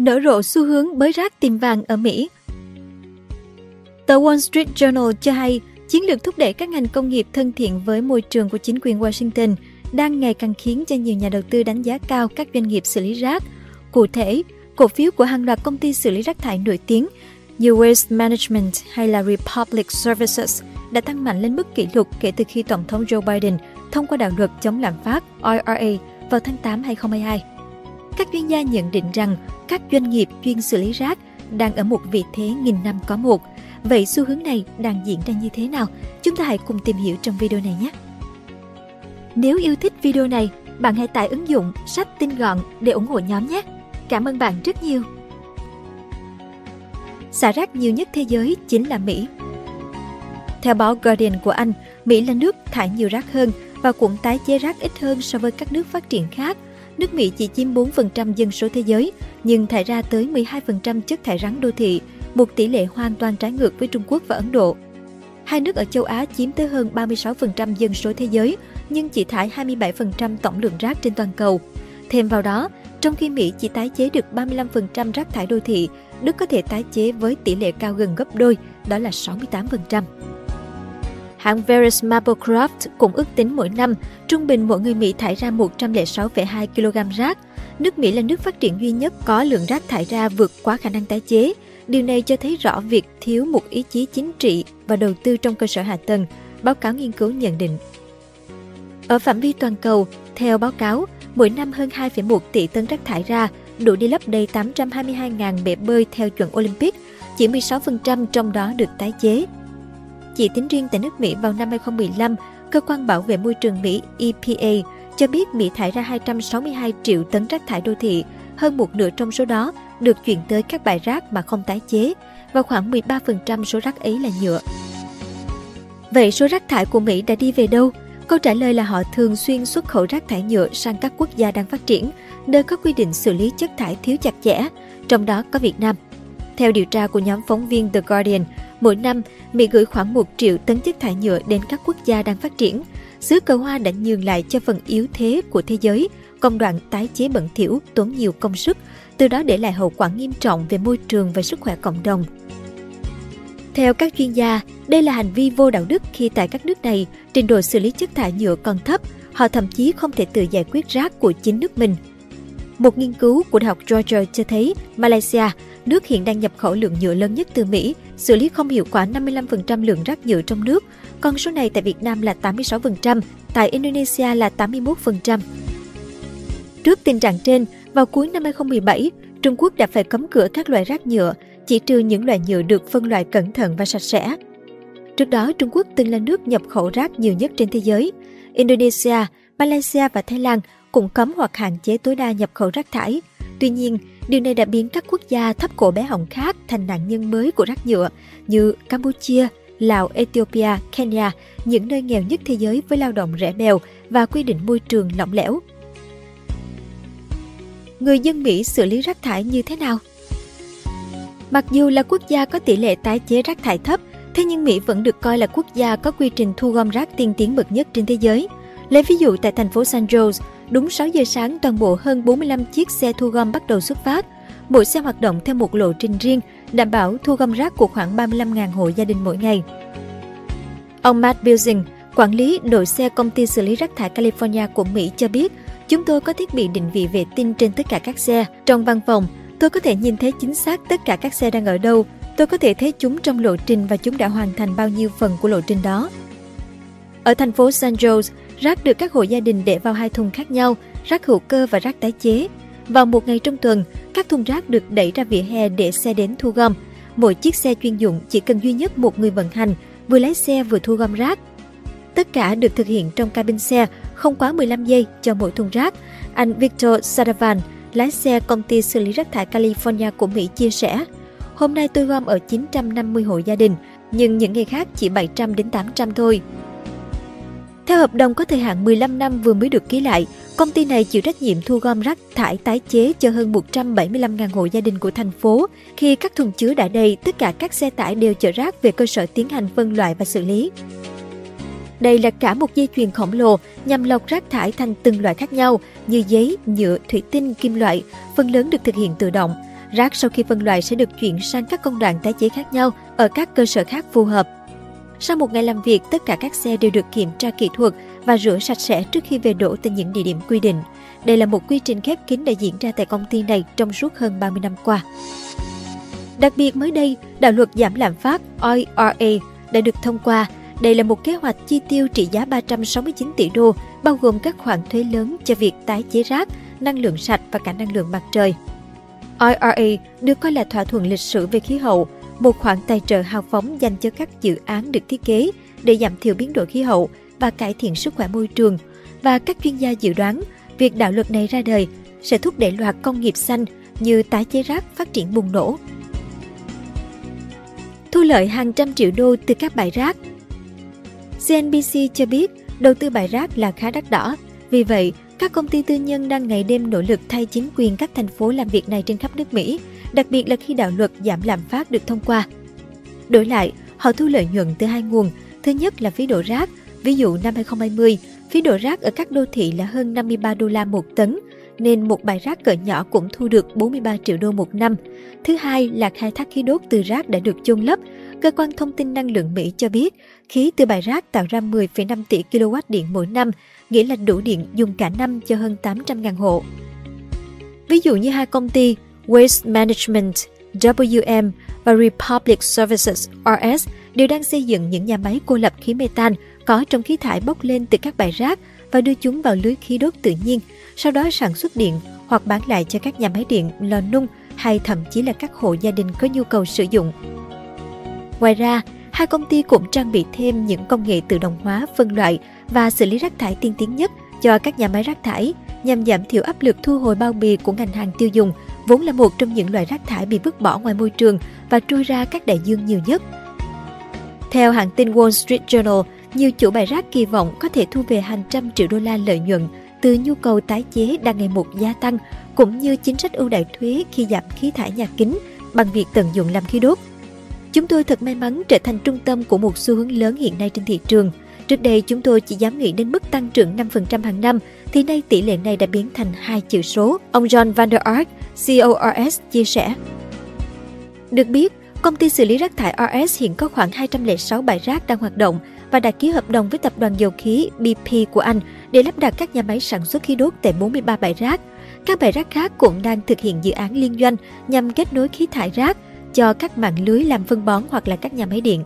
Nở rộ xu hướng bới rác tìm vàng ở Mỹ Tờ Wall Street Journal cho hay chiến lược thúc đẩy các ngành công nghiệp thân thiện với môi trường của chính quyền Washington đang ngày càng khiến cho nhiều nhà đầu tư đánh giá cao các doanh nghiệp xử lý rác. Cụ thể, cổ phiếu của hàng loạt công ty xử lý rác thải nổi tiếng như Waste Management hay là Republic Services đã tăng mạnh lên mức kỷ lục kể từ khi Tổng thống Joe Biden thông qua đạo luật chống lạm phát IRA vào tháng 8 2022. Các chuyên gia nhận định rằng các doanh nghiệp chuyên xử lý rác đang ở một vị thế nghìn năm có một. Vậy xu hướng này đang diễn ra như thế nào? Chúng ta hãy cùng tìm hiểu trong video này nhé! Nếu yêu thích video này, bạn hãy tải ứng dụng sách tin gọn để ủng hộ nhóm nhé! Cảm ơn bạn rất nhiều! Xả rác nhiều nhất thế giới chính là Mỹ. Theo báo Guardian của Anh, Mỹ là nước thải nhiều rác hơn và cũng tái chế rác ít hơn so với các nước phát triển khác. Nước Mỹ chỉ chiếm 4% dân số thế giới, nhưng thải ra tới 12% chất thải rắn đô thị, một tỷ lệ hoàn toàn trái ngược với Trung Quốc và Ấn Độ. Hai nước ở châu Á chiếm tới hơn 36% dân số thế giới, nhưng chỉ thải 27% tổng lượng rác trên toàn cầu. Thêm vào đó, trong khi Mỹ chỉ tái chế được 35% rác thải đô thị, Đức có thể tái chế với tỷ lệ cao gần gấp đôi, đó là 68%. Hãng Veris Maplecroft cũng ước tính mỗi năm, trung bình mỗi người Mỹ thải ra 106,2 kg rác. Nước Mỹ là nước phát triển duy nhất có lượng rác thải ra vượt quá khả năng tái chế. Điều này cho thấy rõ việc thiếu một ý chí chính trị và đầu tư trong cơ sở hạ tầng, báo cáo nghiên cứu nhận định. Ở phạm vi toàn cầu, theo báo cáo, mỗi năm hơn 2,1 tỷ tấn rác thải ra, đủ đi lấp đầy 822.000 bể bơi theo chuẩn Olympic, chỉ 16% trong đó được tái chế. Chỉ tính riêng tại nước Mỹ vào năm 2015, Cơ quan Bảo vệ Môi trường Mỹ EPA cho biết Mỹ thải ra 262 triệu tấn rác thải đô thị, hơn một nửa trong số đó được chuyển tới các bãi rác mà không tái chế, và khoảng 13% số rác ấy là nhựa. Vậy số rác thải của Mỹ đã đi về đâu? Câu trả lời là họ thường xuyên xuất khẩu rác thải nhựa sang các quốc gia đang phát triển, nơi có quy định xử lý chất thải thiếu chặt chẽ, trong đó có Việt Nam. Theo điều tra của nhóm phóng viên The Guardian, mỗi năm Mỹ gửi khoảng 1 triệu tấn chất thải nhựa đến các quốc gia đang phát triển. Xứ cờ hoa đã nhường lại cho phần yếu thế của thế giới, công đoạn tái chế bẩn thỉu tốn nhiều công sức, từ đó để lại hậu quả nghiêm trọng về môi trường và sức khỏe cộng đồng. Theo các chuyên gia, đây là hành vi vô đạo đức khi tại các nước này trình độ xử lý chất thải nhựa còn thấp, họ thậm chí không thể tự giải quyết rác của chính nước mình. Một nghiên cứu của Đại học Georgia cho thấy Malaysia, nước hiện đang nhập khẩu lượng nhựa lớn nhất từ Mỹ, xử lý không hiệu quả 55% lượng rác nhựa trong nước. Con số này tại Việt Nam là 86%, tại Indonesia là 81%. Trước tình trạng trên, vào cuối năm 2017, Trung Quốc đã phải cấm cửa các loại rác nhựa, chỉ trừ những loại nhựa được phân loại cẩn thận và sạch sẽ. Trước đó, Trung Quốc từng là nước nhập khẩu rác nhiều nhất trên thế giới. Indonesia, Malaysia và Thái Lan cũng cấm hoặc hạn chế tối đa nhập khẩu rác thải. Tuy nhiên, điều này đã biến các quốc gia thấp cổ bé họng khác thành nạn nhân mới của rác nhựa như Campuchia, Lào, Ethiopia, Kenya, những nơi nghèo nhất thế giới với lao động rẻ bèo và quy định môi trường lỏng lẻo. Người dân Mỹ xử lý rác thải như thế nào? Mặc dù là quốc gia có tỷ lệ tái chế rác thải thấp, thế nhưng Mỹ vẫn được coi là quốc gia có quy trình thu gom rác tiên tiến bậc nhất trên thế giới. Lấy ví dụ tại thành phố San Jose, đúng 6 giờ sáng toàn bộ hơn 45 chiếc xe thu gom bắt đầu xuất phát. Mỗi xe hoạt động theo một lộ trình riêng, đảm bảo thu gom rác của khoảng 35.000 hộ gia đình mỗi ngày. Ông Matt Bilsing, quản lý đội xe công ty xử lý rác thải California của Mỹ cho biết, chúng tôi có thiết bị định vị vệ tinh trên tất cả các xe. Trong văn phòng, tôi có thể nhìn thấy chính xác tất cả các xe đang ở đâu. Tôi có thể thấy chúng trong lộ trình và chúng đã hoàn thành bao nhiêu phần của lộ trình đó. Ở thành phố San Jose, rác được các hộ gia đình để vào hai thùng khác nhau, rác hữu cơ và rác tái chế. Vào một ngày trong tuần, các thùng rác được đẩy ra vỉa hè để xe đến thu gom. Mỗi chiếc xe chuyên dụng chỉ cần duy nhất một người vận hành, vừa lái xe vừa thu gom rác. Tất cả được thực hiện trong cabin xe, không quá 15 giây cho mỗi thùng rác. Anh Victor Sadavan, lái xe công ty xử lý rác thải California của Mỹ chia sẻ. Hôm nay tôi gom ở 950 hộ gia đình, nhưng những ngày khác chỉ 700 đến 800 thôi. Theo hợp đồng có thời hạn 15 năm vừa mới được ký lại, công ty này chịu trách nhiệm thu gom rác thải tái chế cho hơn 175.000 hộ gia đình của thành phố. Khi các thùng chứa đã đầy, tất cả các xe tải đều chở rác về cơ sở tiến hành phân loại và xử lý. Đây là cả một dây chuyền khổng lồ nhằm lọc rác thải thành từng loại khác nhau như giấy, nhựa, thủy tinh, kim loại, phần lớn được thực hiện tự động. Rác sau khi phân loại sẽ được chuyển sang các công đoạn tái chế khác nhau ở các cơ sở khác phù hợp. Sau một ngày làm việc, tất cả các xe đều được kiểm tra kỹ thuật và rửa sạch sẽ trước khi về đổ tại những địa điểm quy định. Đây là một quy trình khép kín đã diễn ra tại công ty này trong suốt hơn 30 năm qua. Đặc biệt mới đây, đạo luật giảm lạm phát IRA đã được thông qua. Đây là một kế hoạch chi tiêu trị giá 369 tỷ đô, bao gồm các khoản thuế lớn cho việc tái chế rác, năng lượng sạch và cả năng lượng mặt trời. IRA được coi là thỏa thuận lịch sử về khí hậu, một khoản tài trợ hào phóng dành cho các dự án được thiết kế để giảm thiểu biến đổi khí hậu và cải thiện sức khỏe môi trường. Và các chuyên gia dự đoán, việc đạo luật này ra đời sẽ thúc đẩy loạt công nghiệp xanh như tái chế rác phát triển bùng nổ. Thu lợi hàng trăm triệu đô từ các bãi rác CNBC cho biết đầu tư bãi rác là khá đắt đỏ, vì vậy các công ty tư nhân đang ngày đêm nỗ lực thay chính quyền các thành phố làm việc này trên khắp nước Mỹ, đặc biệt là khi đạo luật giảm lạm phát được thông qua. Đổi lại, họ thu lợi nhuận từ hai nguồn. Thứ nhất là phí đổ rác. Ví dụ năm 2020, phí đổ rác ở các đô thị là hơn 53 đô la một tấn, nên một bãi rác cỡ nhỏ cũng thu được 43 triệu đô một năm. Thứ hai là khai thác khí đốt từ rác đã được chôn lấp. Cơ quan thông tin năng lượng Mỹ cho biết, khí từ bãi rác tạo ra 10,5 tỷ kW điện mỗi năm, nghĩa là đủ điện dùng cả năm cho hơn 800.000 hộ. Ví dụ như hai công ty Waste Management WM và Republic Services RS đều đang xây dựng những nhà máy cô lập khí metan có trong khí thải bốc lên từ các bãi rác và đưa chúng vào lưới khí đốt tự nhiên, sau đó sản xuất điện hoặc bán lại cho các nhà máy điện, lò nung hay thậm chí là các hộ gia đình có nhu cầu sử dụng. Ngoài ra, hai công ty cũng trang bị thêm những công nghệ tự động hóa, phân loại và xử lý rác thải tiên tiến nhất cho các nhà máy rác thải nhằm giảm thiểu áp lực thu hồi bao bì của ngành hàng tiêu dùng, vốn là một trong những loại rác thải bị vứt bỏ ngoài môi trường và trôi ra các đại dương nhiều nhất. Theo hãng tin Wall Street Journal, nhiều chủ bãi rác kỳ vọng có thể thu về hàng trăm triệu đô la lợi nhuận từ nhu cầu tái chế đang ngày một gia tăng, cũng như chính sách ưu đại thuế khi giảm khí thải nhà kính bằng việc tận dụng làm khí đốt. Chúng tôi thật may mắn trở thành trung tâm của một xu hướng lớn hiện nay trên thị trường. Trước đây chúng tôi chỉ dám nghĩ đến mức tăng trưởng 5% hàng năm, thì nay tỷ lệ này đã biến thành hai chữ số. Ông John Van der Ark, CORS chia sẻ. Được biết, công ty xử lý rác thải RS hiện có khoảng 206 bãi rác đang hoạt động và đã ký hợp đồng với tập đoàn dầu khí BP của Anh để lắp đặt các nhà máy sản xuất khí đốt tại 43 bãi rác. Các bãi rác khác cũng đang thực hiện dự án liên doanh nhằm kết nối khí thải rác cho các mạng lưới làm phân bón hoặc là các nhà máy điện.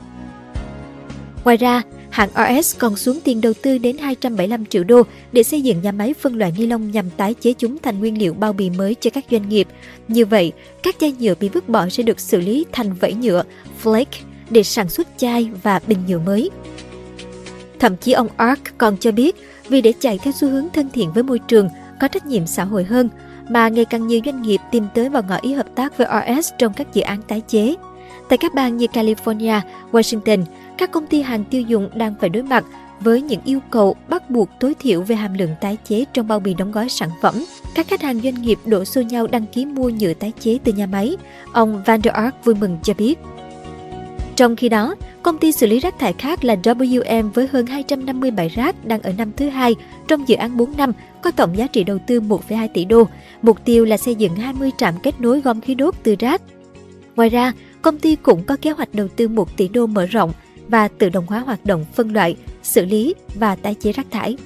Ngoài ra, hãng RS còn xuống tiền đầu tư đến 275 triệu đô để xây dựng nhà máy phân loại ni lông nhằm tái chế chúng thành nguyên liệu bao bì mới cho các doanh nghiệp. Như vậy, các chai nhựa bị vứt bỏ sẽ được xử lý thành vẫy nhựa, flake để sản xuất chai và bình nhựa mới. Thậm chí ông Ark còn cho biết, vì để chạy theo xu hướng thân thiện với môi trường, có trách nhiệm xã hội hơn, mà ngày càng nhiều doanh nghiệp tìm tới và ngỏ ý hợp tác với RS trong các dự án tái chế. Tại các bang như California, Washington, các công ty hàng tiêu dùng đang phải đối mặt với những yêu cầu bắt buộc tối thiểu về hàm lượng tái chế trong bao bì đóng gói sản phẩm. Các khách hàng doanh nghiệp đổ xô nhau đăng ký mua nhựa tái chế từ nhà máy. Ông Van der Ark vui mừng cho biết. Trong khi đó, công ty xử lý rác thải khác là WM với hơn 250 bãi rác đang ở năm thứ hai trong dự án 4 năm có tổng giá trị đầu tư 1,2 tỷ đô. Mục tiêu là xây dựng 20 trạm kết nối gom khí đốt từ rác. Ngoài ra, công ty cũng có kế hoạch đầu tư 1 tỷ đô mở rộng và tự động hóa hoạt động phân loại, xử lý và tái chế rác thải.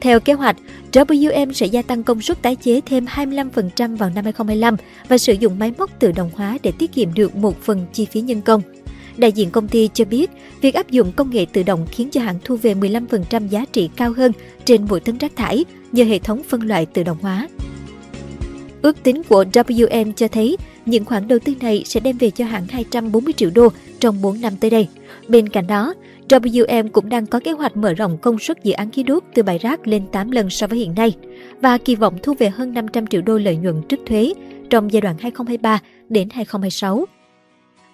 Theo kế hoạch, WM sẽ gia tăng công suất tái chế thêm 25% vào năm 2025 và sử dụng máy móc tự động hóa để tiết kiệm được một phần chi phí nhân công. Đại diện công ty cho biết, việc áp dụng công nghệ tự động khiến cho hãng thu về 15% giá trị cao hơn trên mỗi tấn rác thải nhờ hệ thống phân loại tự động hóa. Ước tính của WM cho thấy những khoản đầu tư này sẽ đem về cho hãng 240 triệu đô trong 4 năm tới đây. Bên cạnh đó, WM cũng đang có kế hoạch mở rộng công suất dự án khí đốt từ bãi rác lên 8 lần so với hiện nay và kỳ vọng thu về hơn 500 triệu đô lợi nhuận trước thuế trong giai đoạn 2023 đến 2026.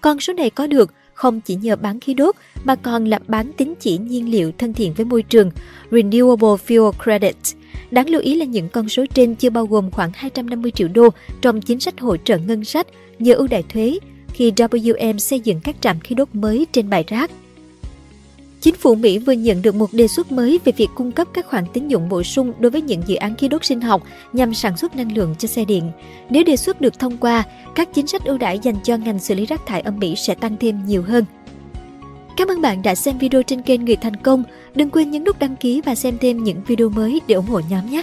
Con số này có được không chỉ nhờ bán khí đốt mà còn là bán tín chỉ nhiên liệu thân thiện với môi trường Renewable Fuel Credit. Đáng lưu ý là những con số trên chưa bao gồm khoảng 250 triệu đô trong chính sách hỗ trợ ngân sách nhờ ưu đại thuế khi WM xây dựng các trạm khí đốt mới trên bãi rác. Chính phủ Mỹ vừa nhận được một đề xuất mới về việc cung cấp các khoản tín dụng bổ sung đối với những dự án khí đốt sinh học nhằm sản xuất năng lượng cho xe điện. Nếu đề xuất được thông qua, các chính sách ưu đãi dành cho ngành xử lý rác thải ở Mỹ sẽ tăng thêm nhiều hơn. Cảm ơn bạn đã xem video trên kênh Người Thành Công. Đừng quên nhấn nút đăng ký và xem thêm những video mới để ủng hộ nhóm nhé!